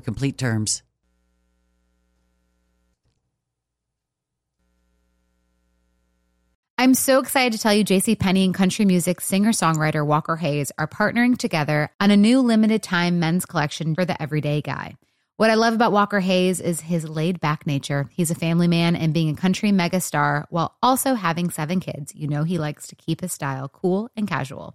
complete terms. I'm so excited to tell you JC Penney and country music singer-songwriter Walker Hayes are partnering together on a new limited time men's collection for the everyday guy. What I love about Walker Hayes is his laid-back nature. He's a family man and being a country megastar while also having seven kids. You know he likes to keep his style cool and casual.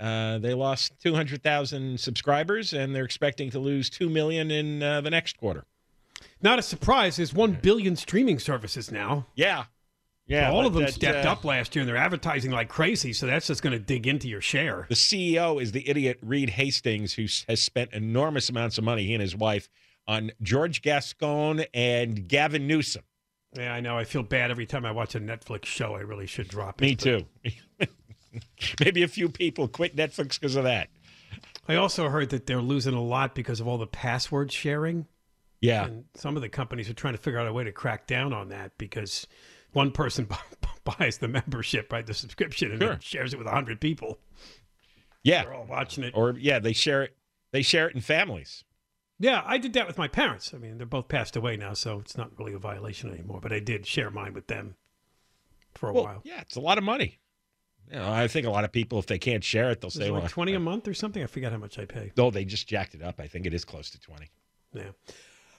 Uh, they lost 200,000 subscribers, and they're expecting to lose 2 million in uh, the next quarter. Not a surprise. There's 1 billion streaming services now. Yeah. Yeah. all of them that, stepped uh, up last year, and they're advertising like crazy. So that's just going to dig into your share. The CEO is the idiot Reed Hastings, who has spent enormous amounts of money, he and his wife, on George Gascon and Gavin Newsom. Yeah, I know. I feel bad every time I watch a Netflix show. I really should drop it. Me too. Maybe a few people quit Netflix because of that. I also heard that they're losing a lot because of all the password sharing. Yeah. And some of the companies are trying to figure out a way to crack down on that because one person buys the membership, right, the subscription, and Sure. then shares it with 100 people. Yeah. They're all watching it. Or yeah, they share it. They share it in families. Yeah, I did that with my parents. I mean, they're both passed away now, so it's not really a violation anymore. But I did share mine with them for a Well, while. yeah, it's a lot of money. You know, I think a lot of people, if they can't share it, they'll say, it "Well, 20 a month or something? I forget how much I pay. No, they just jacked it up. I think it is close to twenty. Yeah.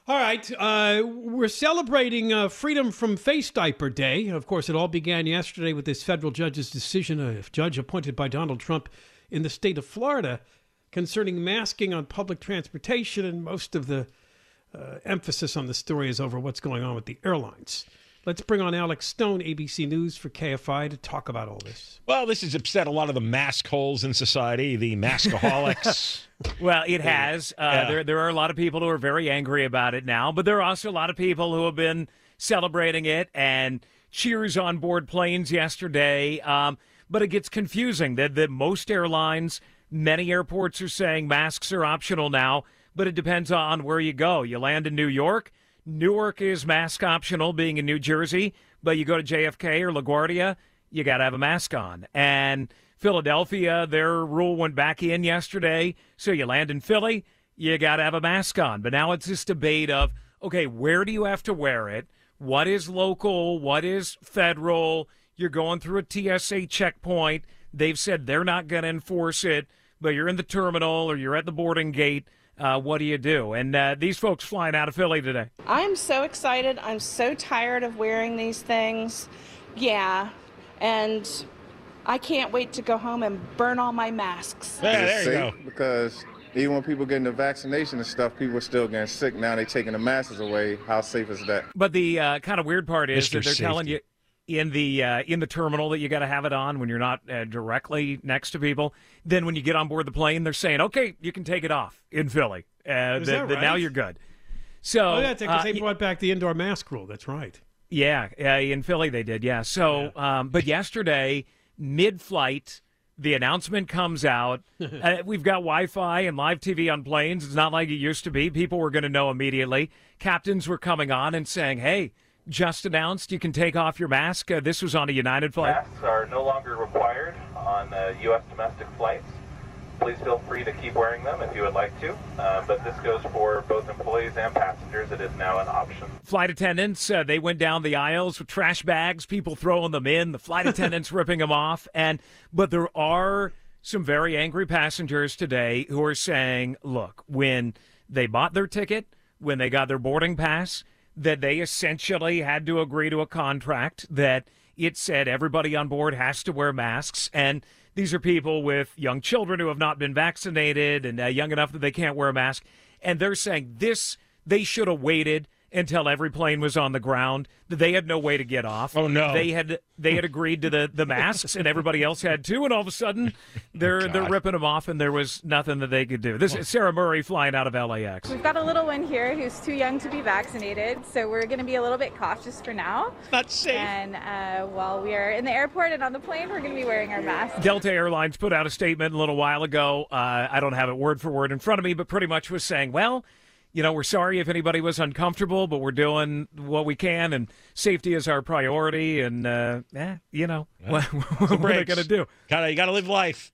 All right. Uh, we're celebrating uh, Freedom from Face Diaper Day. Of course, it all began yesterday with this federal judge's decision, a judge appointed by Donald Trump in the state of Florida, concerning masking on public transportation. And most of the uh, emphasis on the story is over what's going on with the airlines. Let's bring on Alex Stone, ABC News for KFI, to talk about all this. Well, this has upset a lot of the mask holes in society, the maskaholics. Well, it has. Uh, Yeah. There, there are a lot of people who are very angry about it now, but there are also a lot of people who have been celebrating it and cheers on board planes yesterday. Um, but it gets confusing that that most airlines, many airports are saying masks are optional now, but it depends on where you go. You land in New York. Newark is mask optional, being in New Jersey, but you go to JFK or LaGuardia, you got to have a mask on. And Philadelphia, their rule went back in yesterday. So you land in Philly, you got to have a mask on. But now it's this debate of, okay, where do you have to wear it? What is local? What is federal? You're going through a TSA checkpoint. They've said they're not going to enforce it, but you're in the terminal or you're at the boarding gate. Uh, what do you do? And uh, these folks flying out of Philly today. I'm so excited. I'm so tired of wearing these things. Yeah. And I can't wait to go home and burn all my masks. It's safe Because even when people getting the vaccination and stuff, people are still getting sick. Now they're taking the masks away. How safe is that? But the uh, kind of weird part is Mr. that they're telling you Safety. In the uh, in the terminal that you got to have it on when you're not uh, directly next to people. Then when you get on board the plane, they're saying, "Okay, you can take it off in Philly. Uh, that- that that Now you're good." So oh, yeah, because uh, they brought back the indoor mask rule. That's right. yeah, uh, in Philly they did. Yeah. So, Um, but yesterday, mid-flight, The announcement comes out. uh, we've got Wi Fi and live TV on planes. It's not like it used to be. People were going to know immediately. Captains were coming on and saying, hey, just announced you can take off your mask. Uh, this was on a United flight. Masks are no longer required on uh, U.S. domestic flights. Please feel free to keep wearing them if you would like to, uh, but this goes for both employees and passengers. It is now an option. Flight attendants, uh, they went down the aisles with trash bags, people throwing them in, the flight attendants ripping them off. And but there are some very angry passengers today who are saying, look, when they bought their ticket, when they got their boarding pass, that they essentially had to agree to a contract that it said everybody on board has to wear masks and these are people with young children who have not been vaccinated and uh, young enough that they can't wear a mask. And they're saying this, they should have waited until every plane was on the ground. They had no way to get off. Oh no! They had they had agreed to the, the masks, and everybody else had too. And all of a sudden, they're Oh, they're ripping them off, and there was nothing that they could do. This is Sarah Murray flying out of LAX. We've got a little one here who's too young to be vaccinated, so we're going to be a little bit cautious for now. Not safe. And uh, while we are in the airport and on the plane, we're going to be wearing our masks. Delta Airlines put out a statement a little while ago. Uh, I don't have it word for word in front of me, but pretty much was saying, well, you know, we're sorry if anybody was uncomfortable, but we're doing what we can, and safety is our priority. And, uh, eh, you know, what, what are they going to do? Gotta, you got to live life.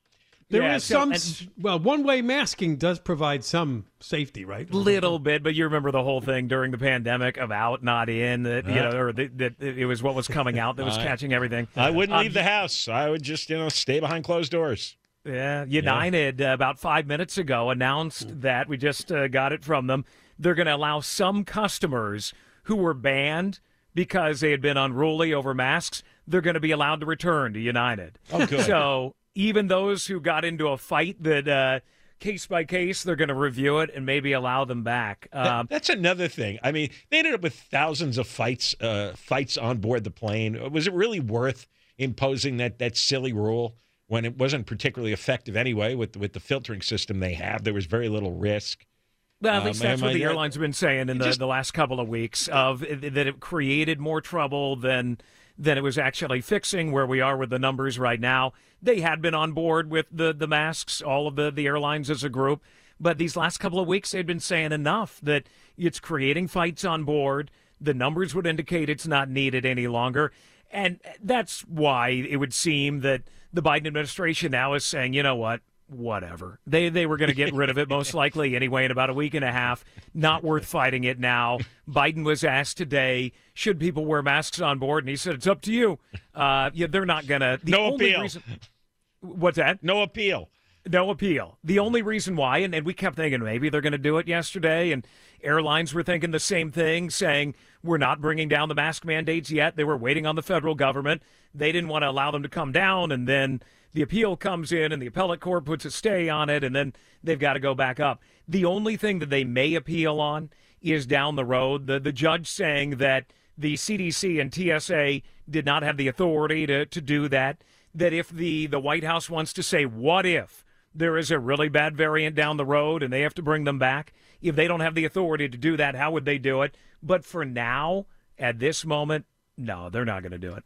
There is Yeah, so- some, and- well, one way masking does provide some safety, right? little bit, but you remember the whole thing during the pandemic of out, not in, that, you Uh. know, or that, that it was what was coming out that was I- catching everything. I wouldn't Um, leave the house. I would just, you know, stay behind closed doors. Yeah, United uh, about five minutes ago announced that we just uh, got it from them. They're going to allow some customers who were banned because they had been unruly over masks. They're going to be allowed to return to United. Oh, good. So even those who got into a fight that uh, case by case, they're going to review it and maybe allow them back. Um, that's another thing. I mean, they ended up with thousands of fights, uh, fights on board the plane. Was it really worth imposing that that silly rule when it wasn't particularly effective anyway? With with the filtering system they have, there was very little risk. Well, at Um, least that's what the airlines have been saying in the, just- the last couple of weeks of that it created more trouble than than it was actually fixing. Where we are with the numbers right now, they had been on board with the the masks, all of the the airlines as a group, but these last couple of weeks they've been saying enough that it's creating fights on board. The numbers would indicate it's not needed any longer, and that's why it would seem that the Biden administration now is saying, you know what, whatever. They they were going to get rid of it most likely anyway in about a week and a half. Not worth fighting it now. Biden was asked today, should people wear masks on board, and he said it's up to you. Uh, yeah, they're not going to. No appeal. Reason, what's that? No appeal. No appeal. The only reason why, and, and we kept thinking maybe they're going to do it yesterday, and airlines were thinking the same thing, saying we're not bringing down the mask mandates yet. They were waiting on the federal government. They didn't want to allow them to come down, and then the appeal comes in, and the appellate court puts a stay on it, and then they've got to go back up. The only thing that they may appeal on is down the road. The the judge saying that the CDC and TSA did not have the authority to, to do that. That if the, the White House wants to say, what if there is a really bad variant down the road and they have to bring them back, if they don't have the authority to do that, how would they do it? But for now, at this moment, no, they're not going to do it.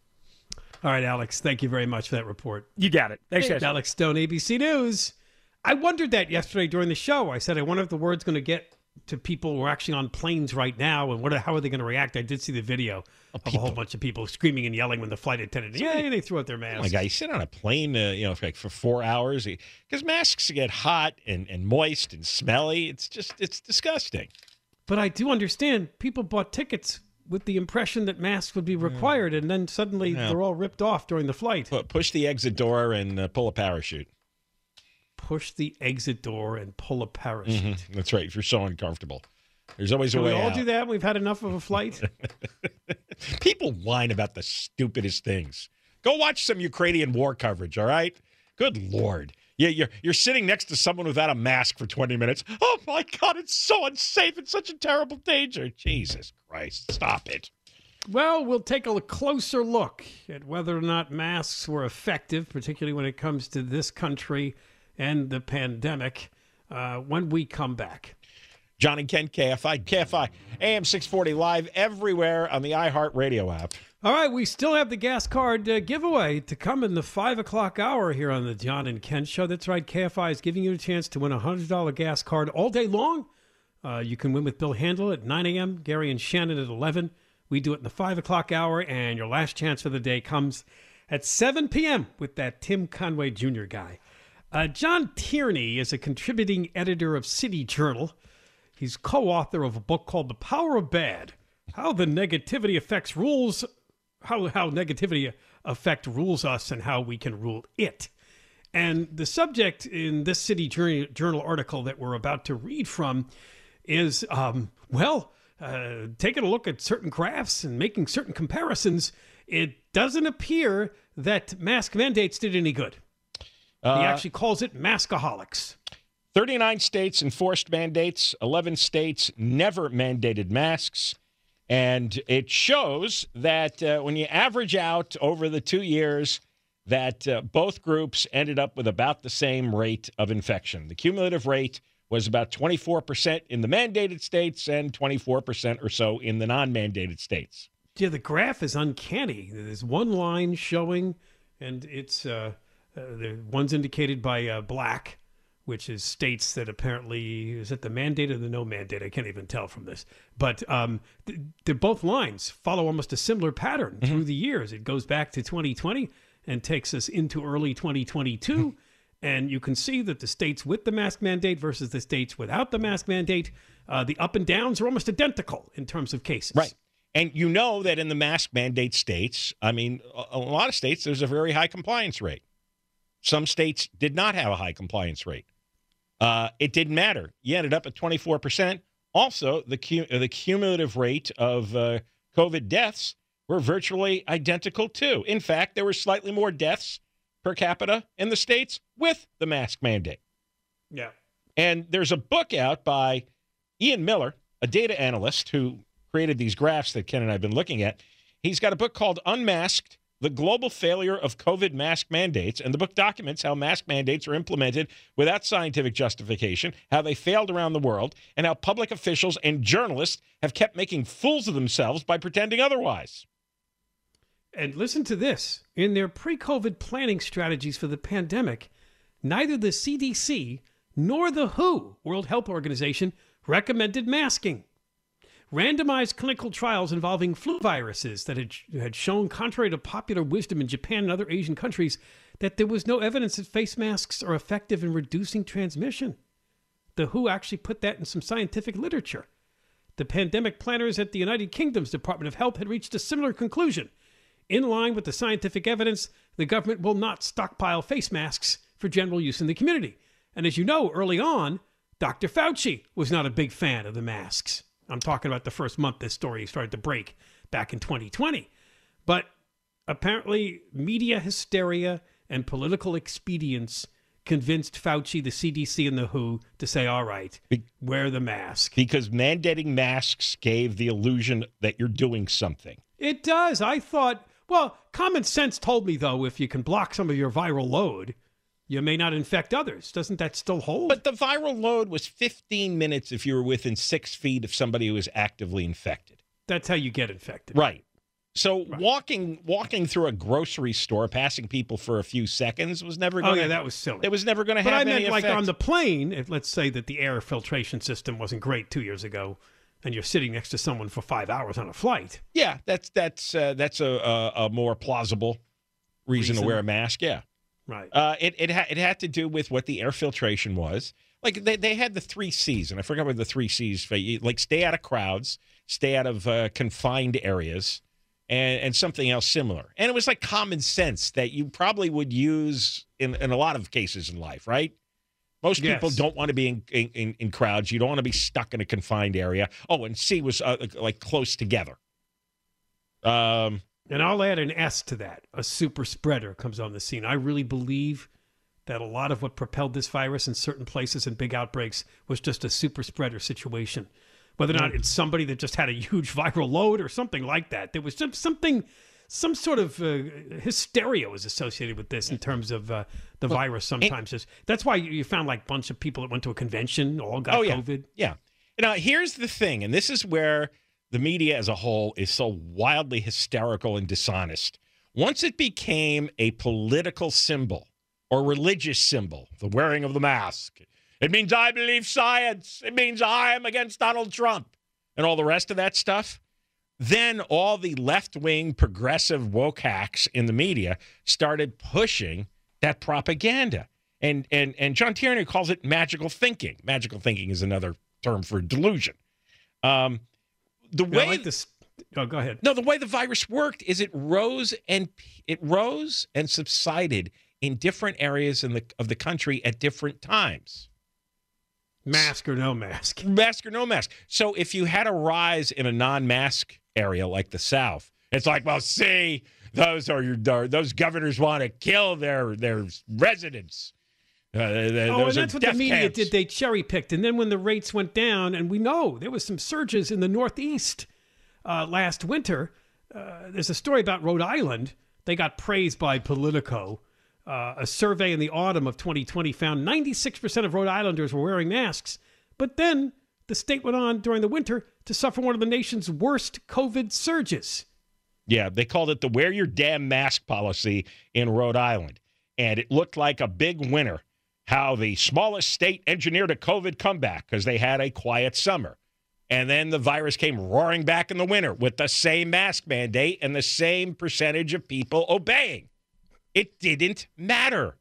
All right, Alex, thank you very much for that report. You got it. Thanks. Alex Stone, ABC News. I wondered that yesterday during the show. I said, I wonder if the word's going to get to people who are actually on planes right now, and what? How are they going to react? I did see the video of a whole bunch of people screaming and yelling when the flight attendant, yeah, they threw out their Oh masks. my God, you sit on a plane, uh, you know, for like for four hours because masks get hot and, and moist and smelly. It's just it's disgusting. But I do understand people bought tickets with the impression that masks would be required, and then suddenly Yeah. they're all ripped off during the flight. Pu- push the exit door and uh, pull a parachute. Push the exit door and pull a parachute. Mhm, That's right. If you're so uncomfortable, there's always Can a way. we all out. do that? We've had enough of a flight. People whine about the stupidest things. Go watch some Ukrainian war coverage, all right? Good lord. Yeah, you're you're sitting next to someone without a mask for 20 minutes. Oh my god, it's so unsafe. It's such a terrible danger. Jesus Christ, stop it. Well, we'll take a closer look at whether or not masks were effective, particularly when it comes to this country and the pandemic, uh, when we come back. John and Ken, KFI, KFI, AM 640 live everywhere on the iHeartRadio app. All right, we still have the gas card uh, giveaway to come in the five o'clock hour here on the John and Ken Show. That's right, KFI is giving you a chance to win a hundred dollar gas card all day long. Uh, you can win with Bill Handel at 9 a.m., Gary and Shannon at 11. We do it in the five o'clock hour, and your last chance for the day comes at 7 p.m. with that Tim Conway Jr. guy. Uh, John Tierney is a contributing editor of City Journal. He's co author of a book called The Power of Bad How the Negativity Affects Rules, How, how Negativity Effect Rules Us, and How We Can Rule It. And the subject in this City Journal article that we're about to read from is, um, well, uh, taking a look at certain graphs and making certain comparisons, it doesn't appear that mask mandates did any good. Uh, he actually calls it maskaholics. 39 states enforced mandates, 11 states never mandated masks. And it shows that uh, when you average out over the two years, that uh, both groups ended up with about the same rate of infection. The cumulative rate was about 24% in the mandated states and 24% or so in the non mandated states. Yeah, the graph is uncanny. There's one line showing, and it's uh, uh, the one's indicated by uh, black, which is states that apparently is it the mandate or the no mandate? I can't even tell from this. But um, th- both lines follow almost a similar pattern mm-hmm. through the years. It goes back to 2020 and takes us into early 2022. Mm-hmm. and you can see that the states with the mask mandate versus the states without the mask mandate, uh, the up and downs are almost identical in terms of cases. Right. And you know that in the mask mandate states, I mean, a, a lot of states, there's a very high compliance rate. Some states did not have a high compliance rate. Uh, it didn't matter. You ended up at 24%. Also, the, cu- the cumulative rate of uh, COVID deaths were virtually identical too. In fact, there were slightly more deaths per capita in the states with the mask mandate. Yeah. And there's a book out by Ian Miller, a data analyst who created these graphs that Ken and I have been looking at. He's got a book called Unmasked the global failure of COVID mask mandates, and the book documents how mask mandates are implemented without scientific justification, how they failed around the world, and how public officials and journalists have kept making fools of themselves by pretending otherwise. And listen to this in their pre COVID planning strategies for the pandemic, neither the CDC nor the WHO, World Health Organization, recommended masking randomized clinical trials involving flu viruses that had, had shown, contrary to popular wisdom in Japan and other Asian countries, that there was no evidence that face masks are effective in reducing transmission. The WHO actually put that in some scientific literature. The pandemic planners at the United Kingdom's Department of Health had reached a similar conclusion. In line with the scientific evidence, the government will not stockpile face masks for general use in the community. And as you know, early on, Dr. Fauci was not a big fan of the masks. I'm talking about the first month this story started to break back in 2020. But apparently, media hysteria and political expedience convinced Fauci, the CDC, and the WHO to say, all right, wear the mask. Because mandating masks gave the illusion that you're doing something. It does. I thought, well, common sense told me, though, if you can block some of your viral load, you may not infect others. Doesn't that still hold? But the viral load was 15 minutes if you were within six feet of somebody who was actively infected. That's how you get infected. Right. So right. walking walking through a grocery store, passing people for a few seconds was never going. To Oh yeah, that was silly. It was never going to have. But I meant any like effect. on the plane. If let's say that the air filtration system wasn't great two years ago, and you're sitting next to someone for five hours on a flight. Yeah, that's that's uh, that's a, a, a more plausible reason, reason, to wear a mask. Yeah. Right. Uh, it it, ha- it had to do with what the air filtration was. Like they, they had the three C's, and I forgot what the three C's. Like stay out of crowds, stay out of uh, confined areas, and and something else similar. And it was like common sense that you probably would use in in a lot of cases in life, right? Most yes. people don't want to be in, in, in, crowds. You don't want to be stuck in a confined area. Oh, and C was uh, like close together. Um, and I'll add an S to that. A super spreader comes on the scene. I really believe that a lot of what propelled this virus in certain places and big outbreaks was just a super spreader situation. Whether or not it's somebody that just had a huge viral load or something like that. There was just something, some sort of uh, hysteria was associated with this in terms of uh, the well, virus sometimes. It, that's why you found like a bunch of people that went to a convention all got oh, yeah. COVID. Yeah. Now, here's the thing, and this is where the media as a whole is so wildly hysterical and dishonest. Once it became a political symbol or religious symbol, the wearing of the mask, it means I believe science. It means I am against Donald Trump and all the rest of that stuff. Then all the left wing progressive woke hacks in the media started pushing that propaganda. And, and, and John Tierney calls it magical thinking. Magical thinking is another term for delusion. Um, the way like this. Oh, go ahead. no, the way the virus worked is it rose and it rose and subsided in different areas in the of the country at different times. Mask or no mask. Mask or no mask. So if you had a rise in a non-mask area like the South, it's like, well, see, those are your those governors want to kill their their residents. Uh, th- Oh, and that's what the media camps. did. They cherry picked, and then when the rates went down, and we know there was some surges in the Northeast uh, last winter. Uh, there's a story about Rhode Island. They got praised by Politico. Uh, a survey in the autumn of 2020 found 96% of Rhode Islanders were wearing masks. But then the state went on during the winter to suffer one of the nation's worst COVID surges. Yeah, they called it the wear your damn mask policy in Rhode Island. And it looked like a big winner. How the smallest state engineered a COVID comeback because they had a quiet summer. And then the virus came roaring back in the winter with the same mask mandate and the same percentage of people obeying. It didn't matter.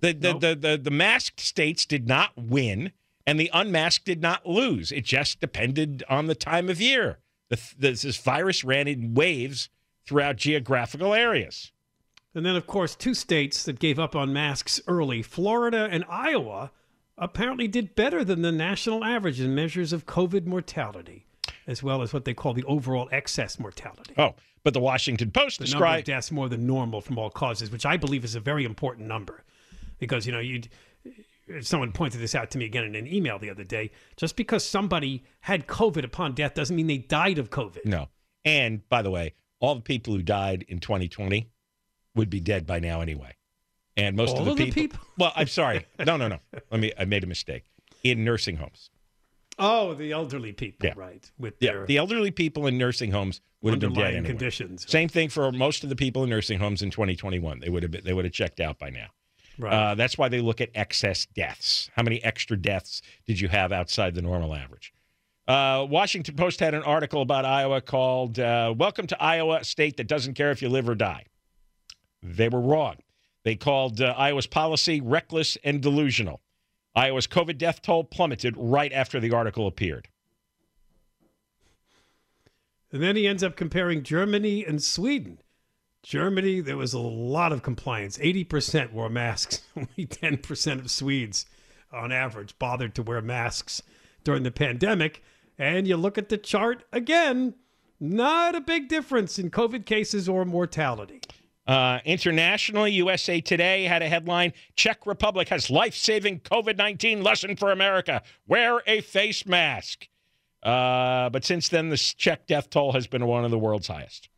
The the, the, the, the masked states did not win, and the unmasked did not lose. It just depended on the time of year. The, this, this virus ran in waves throughout geographical areas. And then, of course, two states that gave up on masks early, Florida and Iowa, apparently did better than the national average in measures of COVID mortality, as well as what they call the overall excess mortality. Oh, but the Washington Post The number of described deaths more than normal from all causes, which I believe is a very important number, because you know you. Someone pointed this out to me again in an email the other day. Just because somebody had COVID upon death doesn't mean they died of COVID. no. And by the way, all the people who died in 2020 would be dead by now anyway. And most of the of the people, people? Well, I'm sorry. No, no, no. Let me. I made a mistake. In nursing homes. Oh, the elderly people, Yeah. right? With Yeah, the elderly people in nursing homes would have been dead anyway. conditions. Same thing for most of the people in nursing homes in 2021. They would have been, they would have checked out by now. Right. Uh, that's why they look at excess deaths. How many extra deaths did you have outside the normal average? Uh, Washington Post had an article about Iowa called uh, "Welcome to Iowa, a state that doesn't care if you live or die." They were wrong. They called uh, Iowa's policy reckless and delusional. Iowa's COVID death toll plummeted right after the article appeared. And then he ends up comparing Germany and Sweden. Germany, there was a lot of compliance. 80% wore masks. Only 10% of Swedes, on average, bothered to wear masks during the pandemic. And you look at the chart again, not a big difference in COVID cases or mortality. Uh, internationally, USA Today had a headline Czech Republic has life saving COVID 19 lesson for America. Wear a face mask. Uh, but since then, the Czech death toll has been one of the world's highest.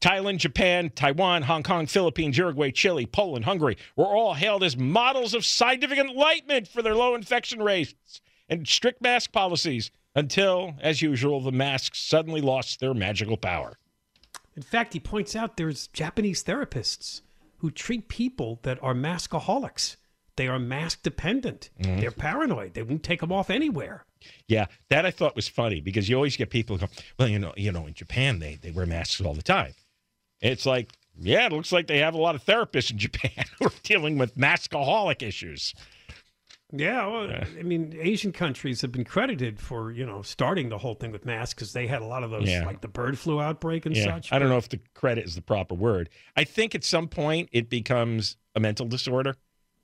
Thailand, Japan, Taiwan, Hong Kong, Philippines, Uruguay, Chile, Poland, Hungary were all hailed as models of scientific enlightenment for their low infection rates and strict mask policies until, as usual, the masks suddenly lost their magical power. In fact, he points out there's Japanese therapists who treat people that are maskaholics. They are mask dependent. Mhm. They're paranoid. They won't take them off anywhere. Yeah, that I thought was funny because you always get people go, well, you know, you know, in Japan they they wear masks all the time. It's like, yeah, it looks like they have a lot of therapists in Japan who are dealing with maskaholic issues. Yeah, well, I mean, Asian countries have been credited for you know starting the whole thing with masks because they had a lot of those Yeah. like the bird flu outbreak and yeah, such. I don't know if the credit is the proper word. I think at some point it becomes a mental disorder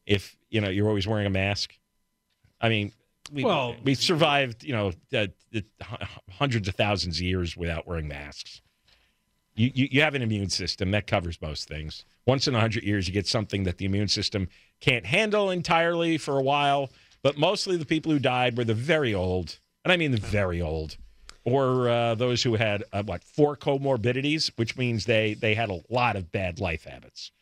if you know you're always wearing a mask. I mean, we, Well- we survived you know uh, the hundreds of thousands of years without wearing masks. You, you you have an immune system that covers most things. Once in a hundred years, you get something that the immune system can't handle entirely for a while. But mostly the people who died were the very old, and I mean the very old, or uh, those who had uh, what four comorbidities, which means they they had a lot of bad life habits.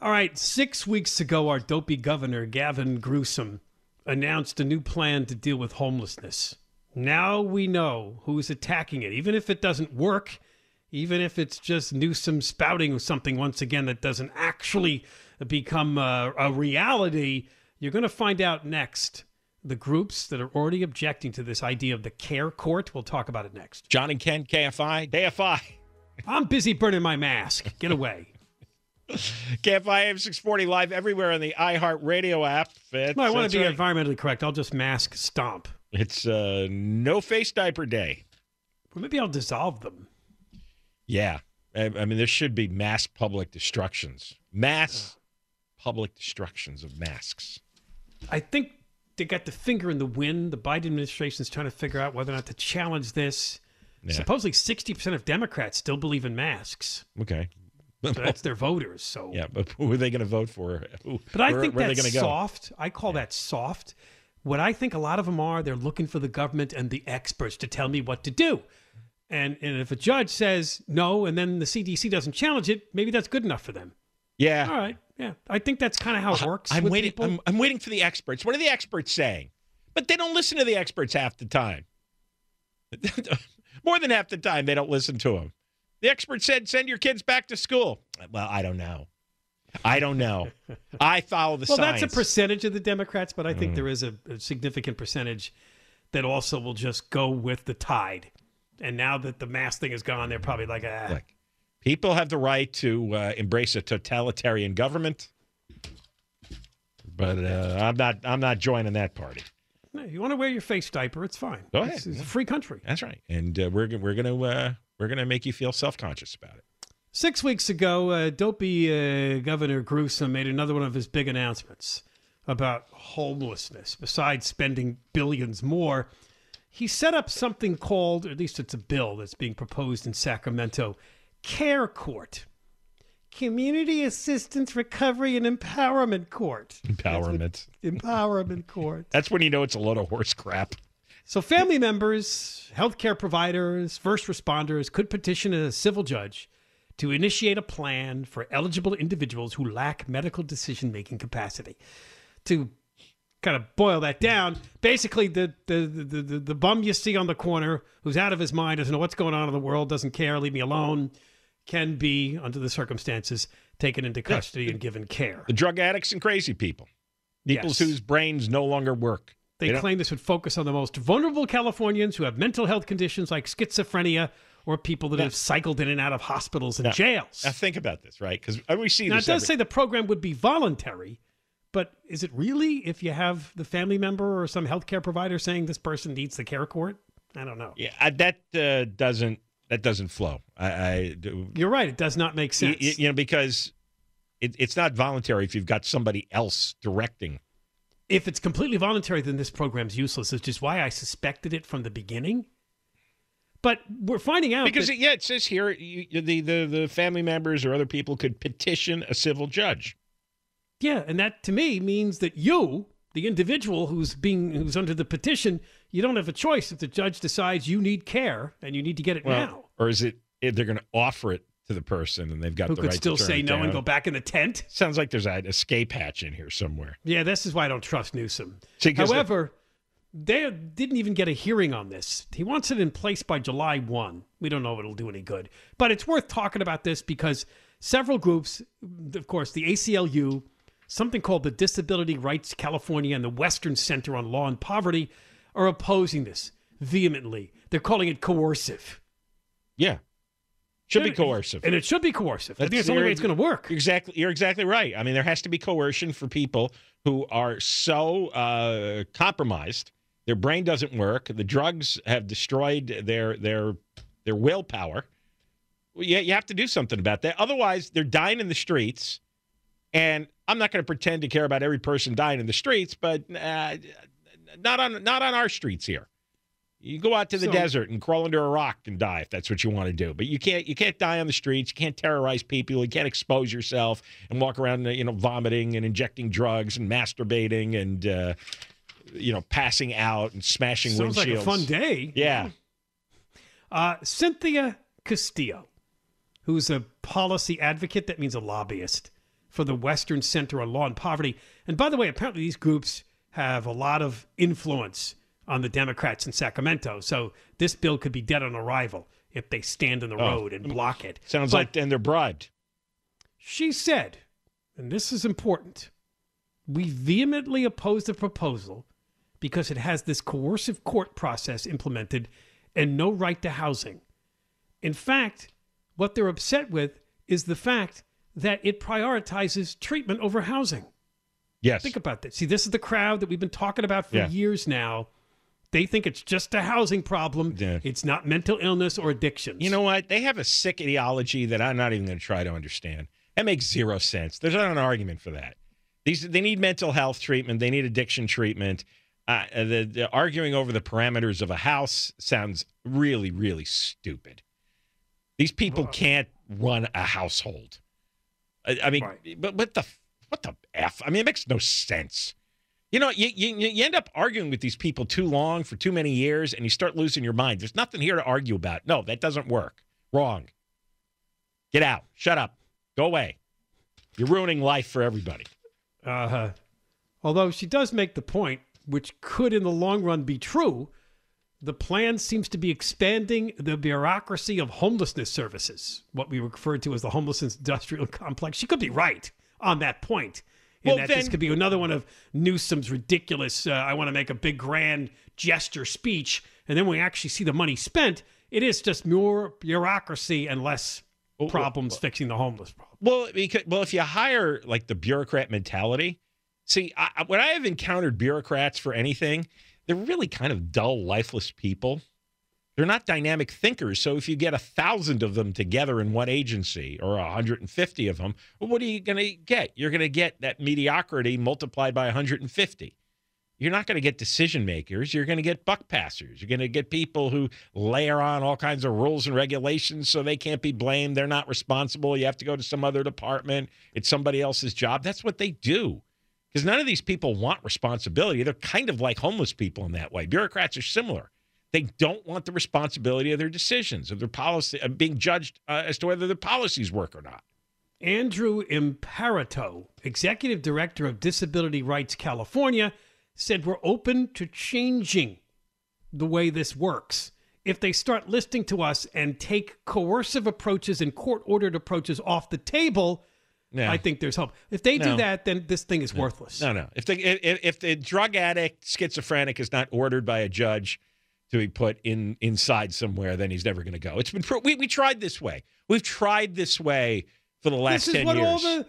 All right, six weeks ago, our dopey governor Gavin Gruesome announced a new plan to deal with homelessness. Now we know who's attacking it, even if it doesn't work, even if it's just Newsom spouting something once again that doesn't actually become a, a reality. You're going to find out next the groups that are already objecting to this idea of the care court. We'll talk about it next. John and Ken, KFI, KFI. I'm busy burning my mask. Get away. KFI AM 640 live everywhere on the iHeart Radio app. It's, No, I want to be right. environmentally correct. I'll just mask stomp. It's uh, no face diaper day. Well, maybe I'll dissolve them. Yeah. I, I mean, there should be mass public destructions. Mass public destructions of masks. I think they got the finger in the wind. The Biden administration is trying to figure out whether or not to challenge this. Yeah. Supposedly, 60% of Democrats still believe in masks. Okay. So that's their voters. So Yeah, but who are they going to vote for? Who, But I where, think where that's soft. I call that soft. What I think a lot of them are, they're looking for the government and the experts to tell me what to do. And, and if a judge says no, and then the CDC doesn't challenge it, maybe that's good enough for them. Yeah. All right. Yeah. I think that's kind of how it works. I'm with waiting. I'm, I'm waiting for the experts. What are the experts saying? But they don't listen to the experts half the time. More than half the time, they don't listen to them. The expert said, "Send your kids back to school." Well, I don't know. I don't know. I follow the well, science. that's a percentage of the Democrats, but I think Mm. there is a, a significant percentage that also will just go with the tide. And now that the mask thing is gone, they're probably like, ah. Look, people have the right to uh, embrace a totalitarian government, but uh, I'm not. I'm not joining that party. "No, you want to wear your face diaper, it's fine. Go ahead. It's, it's a free country. That's right, and uh, we're we're gonna uh, we're gonna make you feel self conscious about it. Six weeks ago, uh, dopey uh, Governor Gruesome made another one of his big announcements about homelessness. Besides spending billions more, he set up something called, or at least it's a bill that's being proposed in Sacramento, Care Court. Community Assistance Recovery and Empowerment Court. Empowerment. Empowerment Court. That's when you know it's a load of horse crap. So, family members, healthcare providers, first responders could petition a civil judge to initiate a plan for eligible individuals who lack medical decision making capacity. To kind of boil that down, basically, the, the, the, the, the bum you see on the corner who's out of his mind, doesn't know what's going on in the world, doesn't care, leave me alone, can be, under the circumstances, taken into custody and given care. The drug addicts and crazy people, people Yes. whose brains no longer work. They don't- claim this would focus on the most vulnerable Californians who have mental health conditions like schizophrenia or people that have cycled in and out of hospitals and Now- jails. Now think about this, right? Because uh, we see Now, it does every- say the program would be voluntary, but is it really if you have the family member or some healthcare provider saying this person needs the care court? I don't know. yeah, I- that uh, doesn't that doesn't flow. I, I You're right. It does not make sense. y- you know because it, it's not voluntary if you've got somebody else directing. if it's completely voluntary, then this program's useless, which is why I suspected it from the beginning. But we're finding out Because that- it, yeah, it says here you, the, the the family members or other people could petition a civil judge. Yeah, and that to me means that you, the individual who's being who's under the petition, you don't have a choice if the judge decides you need care and you need to get it Well, now. or is it if they're going to offer it to the person and they've got Who the could right still to say no and go back in the tent? Sounds like there's an escape hatch in here somewhere. Yeah, this is why I don't trust Newsom. See, 'cause the- However, they didn't even get a hearing on this. He wants it in place by July 1. We don't know if it'll do any good. But it's worth talking about this because several groups, of course, the ACLU, something called the Disability Rights California, and the Western Center on Law and Poverty are opposing this vehemently. They're calling it coercive. Yeah. Should be coercive. And it should be coercive. I think That's- it's the only way it's going to work. Exactly. You're exactly right. I mean, there has to be coercion for people who are so uh, compromised, their brain doesn't work, the drugs have destroyed their their their willpower. Well, yeah, you have to do something about that. Otherwise, they're dying in the streets. And I'm not going to pretend to care about every person dying in the streets, but uh, not on not on our streets here. You go out to the So- desert and crawl under a rock and die if that's what you want to do. But you can't you can't die on the streets. You can't terrorize people. You can't expose yourself and walk around you know vomiting and injecting drugs and masturbating and uh, you know passing out and smashing Sounds like a fun day. Yeah. Uh, Cynthia Castillo, who's a policy advocate, that means a lobbyist for the Western Center on Law and Poverty. And by the way, apparently these groups have a lot of influence on the Democrats in Sacramento. So this bill could be dead on arrival if they stand in the Oh. road and mm. block it. Sounds But like then they're bribed. she said, and this is important, we vehemently oppose the proposal because it has this coercive court process implemented and no right to housing. In fact, what they're upset with is the fact that it prioritizes treatment over housing. Yes. Think about this. See, this is the crowd that we've been talking about for Yeah. years now. They think it's just a housing problem. Yeah. It's not mental illness or addictions. You know what? They have a sick ideology that I'm not even going to try to understand. That makes zero sense. There's not an argument for that. These they need mental health treatment. They need addiction treatment. Uh, the, the arguing over the parameters of a house sounds really, really stupid. These people can't run a household. I, I mean, but what the what the f? I mean, it makes no sense. You know, you, you you end up arguing with these people too long for too many years, and you start losing your mind. There's nothing here to argue about. No, that doesn't work. Wrong. Get out. Shut up. Go away. You're ruining life for everybody. Uh-huh. Although she does make the point, which could in the long run be true, the plan seems to be expanding the bureaucracy of homelessness services, what we refer to as the homelessness industrial complex. She could be right on that point. In Well, that this could be another one of Newsom's ridiculous, uh, I want to make a big grand gesture speech, and then when we actually see the money spent, it is just more bureaucracy and less problems fixing the homeless problem. Well, because, well, if you hire like the bureaucrat mentality, see, I- when I have encountered bureaucrats for anything, they're really kind of dull, lifeless people. They're not dynamic thinkers. So if you get a thousand of them together in one agency or 150 of them, well, what are you going to get? You're going to get that mediocrity multiplied by 150. You're not going to get decision makers. You're going to get buck passers. You're going to get people who layer on all kinds of rules and regulations so they can't be blamed. They're not responsible. You have to go to some other department. It's somebody else's job. That's what they do. Because none of these people want responsibility. They're kind of like homeless people in that way. Bureaucrats are similar. They don't want the responsibility of their decisions, of their policy, of being judged uh, as to whether their policies work or not. Andrew Imparato, Executive Director of Disability Rights California, said we're open to changing the way this works. If they start listening to us and take coercive approaches and court ordered approaches off the table, Yeah. I think there's hope. If they do that, then this thing is worthless. No, no. If the if, if the drug addict schizophrenic is not ordered by a judge to be put in inside somewhere, then he's never going to go. It's been we we tried this way. We've tried this way for the last this is what years. all the,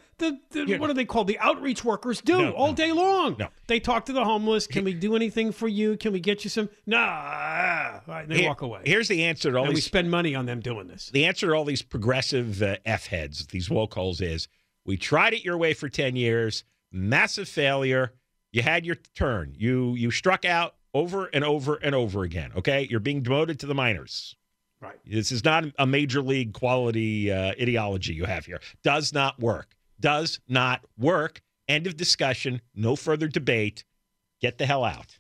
the, the what are they called? The outreach workers do No, all no. day long. No. They talk to the homeless. Can we do anything for you? Can we get you some? Nah. Right, they Here- walk away. Here's the answer to all and we spend money on them doing this. the answer to all these progressive uh, f heads, these woke holes, is we tried it your way for ten years, massive failure. You had your turn. You you struck out over and over and over again. Okay, you're being demoted to the minors. Right. This is not a major league quality uh, ideology you have here. Does not work. Does not work. End of discussion. No further debate. Get the hell out.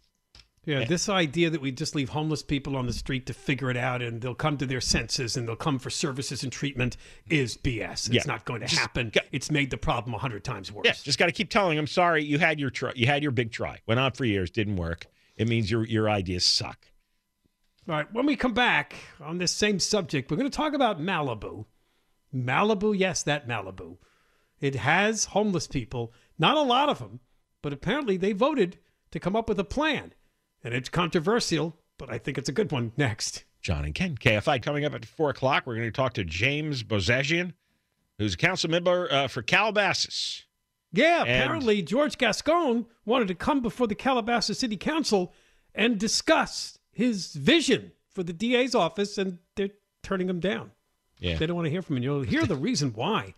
Yeah, this idea that we just leave homeless people on the street to figure it out and they'll come to their senses and they'll come for services and treatment is BS. It's Yeah. not going to Just happen. it's made the problem a hundred times worse. Yeah, just got to keep telling them. Sorry, you had your try. You had your big try. Went on for years, didn't work. It means your your ideas suck. All right, when we come back on this same subject, we're going to talk about Malibu. Malibu, yes, that Malibu. It has homeless people, not a lot of them, but apparently they voted to come up with a plan. And it's controversial, but I think it's a good one next. John and Ken, KFI coming up at four o'clock. We're going to talk to James Bozajian, who's a council member uh, for Calabasas. Yeah, And- apparently George Gascon wanted to come before the Calabasas City Council and discuss his vision for the DA's office, and they're turning him down. Yeah. They don't want to hear from him. You'll hear the reason why.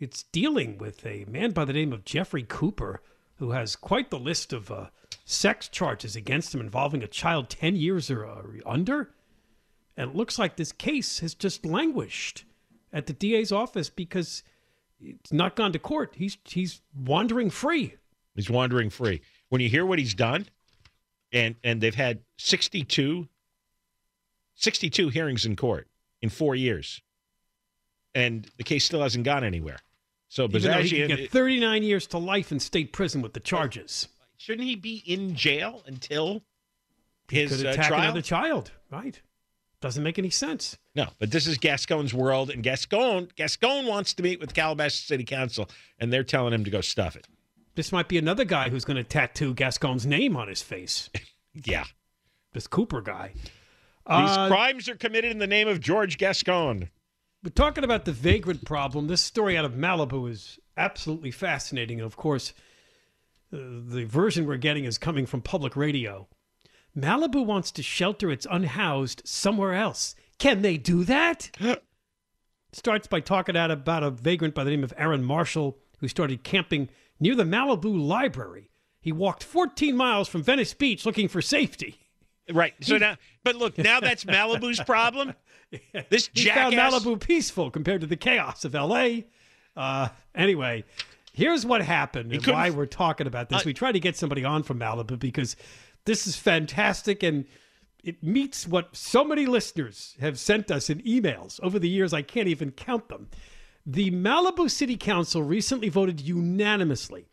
It's dealing with a man by the name of Jeffrey Cooper, who has quite the list of uh, sex charges against him involving a child 10 years or uh, under. And it looks like this case has just languished at the DA's office because it's not gone to court. He's he's wandering free. He's wandering free. When you hear what he's done, and and they've had 62, 62 hearings in court in four years, and the case still hasn't gone anywhere. So though he get 39 years to life in state prison with the charges. shouldn't he be in jail until his Could uh, attack trial? another child, right? Doesn't make any sense. No, but this is Gascon's world, and Gascon Gascon wants to meet with Calabasas City Council, and they're telling him to go stuff it. This might be another guy who's going to tattoo Gascon's name on his face. Yeah, this Cooper guy. these Uh, crimes are committed in the name of George Gascon. But talking about the vagrant problem, this story out of Malibu is absolutely fascinating. And of course, uh, the version we're getting is coming from public radio. Malibu wants to shelter its unhoused somewhere else. Can they do that? Starts by talking out about a vagrant by the name of Aaron Marshall who started camping near the Malibu Library. He walked 14 miles from Venice Beach looking for safety. Right. So now, but look, now that's Malibu's problem. This He found. Malibu peaceful compared to the chaos of L.A. Uh, anyway, here's what happened and why we're talking about this. I- we tried to get somebody on from Malibu because this is fantastic and it meets what so many listeners have sent us in emails over the years. I can't even count them. The Malibu City Council recently voted unanimously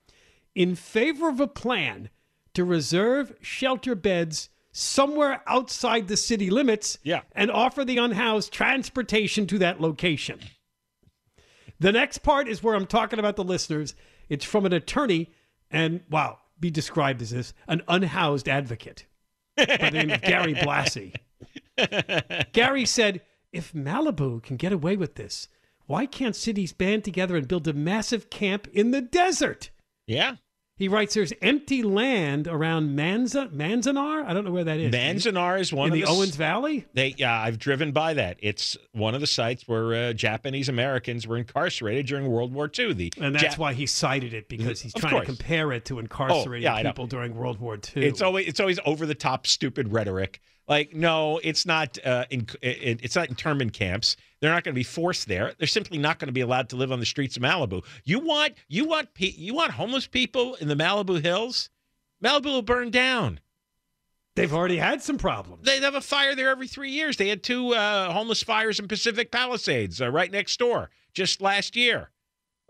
in favor of a plan to reserve shelter beds somewhere outside the city limits Yeah. and offer the unhoused transportation to that location. The next part is where I'm talking about the listeners. It's from an attorney and, wow, be described as this an unhoused advocate by the name of Gary Blasi. Gary said, if Malibu can get away with this, why can't cities band together and build a massive camp in the desert? Yeah. He writes there's empty land around Manza, Manzanar. I don't know where that is. Manzanar is one in of the s- Owens Valley. They, yeah, I've driven by that. It's one of the sites where uh, Japanese Americans were incarcerated during World War II. The And that's Jap- why he cited it because he's trying to compare it to incarcerated yeah, people during World War II. It's always it's always over the top, stupid rhetoric. Like, no, it's not. Uh, in, it, it's not internment camps. They're not going to be forced there. They're simply not going to be allowed to live on the streets of Malibu. You want you want you want homeless people in the Malibu hills? Malibu will burn down. They've already had some problems. They have a fire there every three years. They had two uh, homeless fires in Pacific Palisades uh, right next door just last year.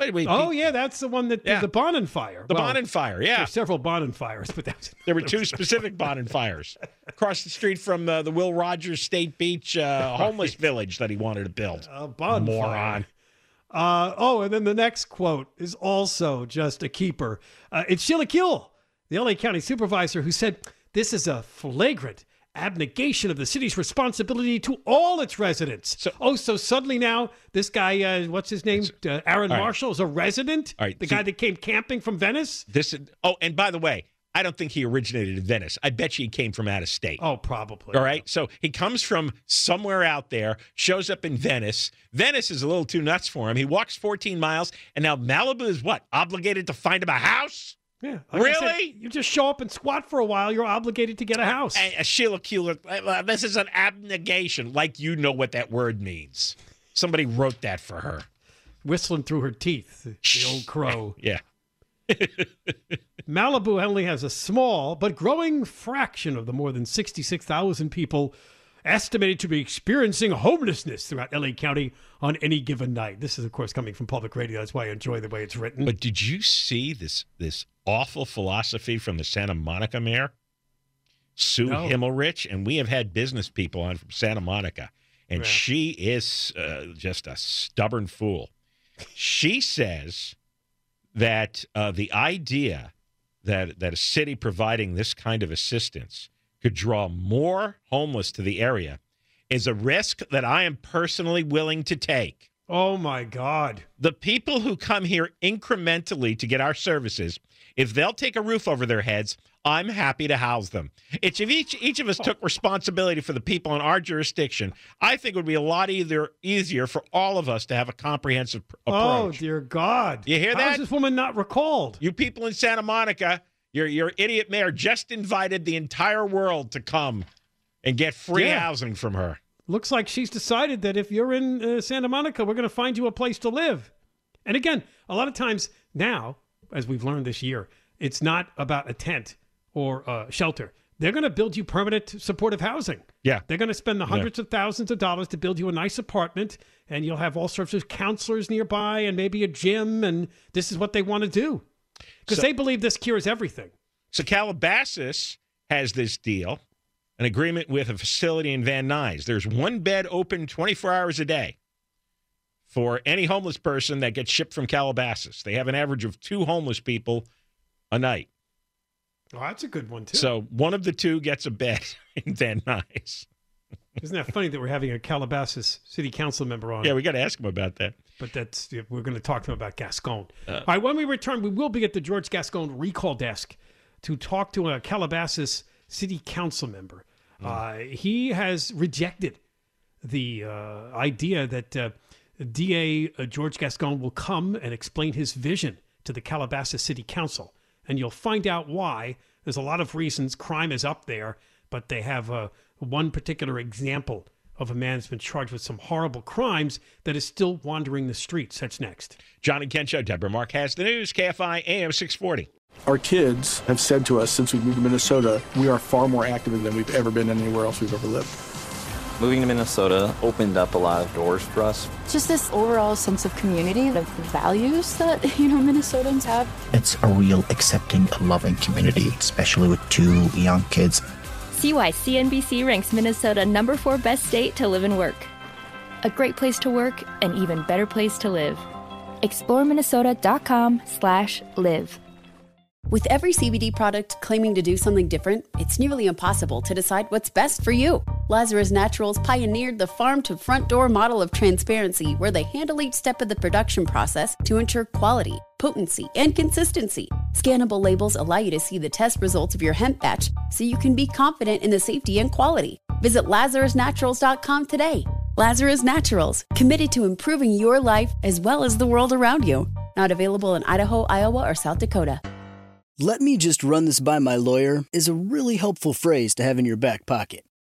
Wait, wait, oh yeah, that's the one that Yeah. the Bonin fire. the Well, Bonin fire. Yeah, There's several Bonin fires, but that's There were two specific Bonin fires across the street from uh, the Will Rogers State Beach uh, homeless village that he wanted to build. a bonfire. Moron. Uh, oh, and then the next quote is also just a keeper. Uh, it's Sheila Kuehl, the LA County supervisor, who said, This is a flagrant abnegation of the city's responsibility to all its residents. So, oh, so suddenly now this guy, uh, what's his name? Uh, Aaron All right. Marshall is a resident? All right, The so- guy that came camping from Venice? This. Oh, and by the way, I don't think he originated in Venice. I bet you he came from out of state. Oh, probably. All right. So he comes from somewhere out there, shows up in Venice. Venice is a little too nuts for him. He walks 14 miles, and now Malibu is what? Obligated to find him a house? Yeah. like I said, Really? you just show up and squat for a while, you're obligated to get a house. Uh, Sheila Kuehl, uh, this is an abnegation, like you know what that word means. Somebody wrote that for her. Whistling through her teeth, the old crow. Yeah. Malibu only has a small but growing fraction of the more than 66,000 people estimated to be experiencing homelessness throughout LA County on any given night. This is, of course, coming from public radio. That's why I enjoy the way it's written. But did you see this this awful philosophy from the Santa Monica mayor, Sue No. Himmelrich? And we have had business people on from Santa Monica, and Yeah. she is uh, just a stubborn fool. She says that uh, the idea that that a city providing this kind of assistance could draw more homeless to the area is a risk that I am personally willing to take oh, my God. the people who come here incrementally to get our services, if they'll take a roof over their heads, I'm happy to house them. It's if each each of us took responsibility for the people in our jurisdiction, I think it would be a lot either easier for all of us to have a comprehensive pr- Oh, dear God. You hear How that? is this woman not recalled? you people in Santa Monica, your your idiot mayor just invited the entire world to come and get free Yeah. housing from her. Looks like she's decided that if you're in uh, Santa Monica, we're going to find you a place to live. And again, a lot of times now, as we've learned this year, it's not about a tent or uh, shelter. They're going to build you permanent supportive housing. Yeah. They're going to spend the hundreds of thousands of dollars to build you a nice apartment, and you'll have all sorts of counselors nearby and maybe a gym. And this is what they want to do because So- they believe this cures everything. So Calabasas has this deal, an agreement with a facility in Van Nuys. There's one bed open 24 hours a day for any homeless person that gets shipped from Calabasas. They have an average of two homeless people a night. Oh, that's a good one too. So one of the two gets a bed in Van Nuys. Isn't that funny that we're having a Calabasas city council member on? Yeah, we got to ask him about that. But that's we're going to talk to him about Gascon. Uh, All right, when we return, we will be at the George Gascon recall desk to talk to a Calabasas city council member. Hmm. Uh, he has rejected the uh, idea that uh, DA uh, George Gascon will come and explain his vision to the Calabasas City Council. And you'll find out why. There's a lot of reasons crime is up there, but they have uh, one particular example of a man who's been charged with some horrible crimes that is still wandering the streets. That's next. Johnny and Ken Show. Deborah Mark has the news. KFI AM 640. Our kids have said to us since we moved to Minnesota, we are far more active than we've ever been anywhere else we've ever lived. Moving to Minnesota opened up a lot of doors for us. Just this overall sense of community, of the values that, you know, Minnesotans have. It's a real accepting, loving community, especially with two young kids. See why CNBC ranks Minnesota number four best state to live and work. A great place to work, an even better place to live. ExploreMinnesota.com slash live. With every CBD product claiming to do something different, it's nearly impossible to decide what's best for you. Lazarus Naturals pioneered the farm to front door model of transparency where they handle each step of the production process to ensure quality, potency, and consistency. Scannable labels allow you to see the test results of your hemp batch so you can be confident in the safety and quality. Visit LazarusNaturals.com today. Lazarus Naturals, committed to improving your life as well as the world around you. Not available in Idaho, Iowa, or South Dakota. Let me just run this by my lawyer is a really helpful phrase to have in your back pocket.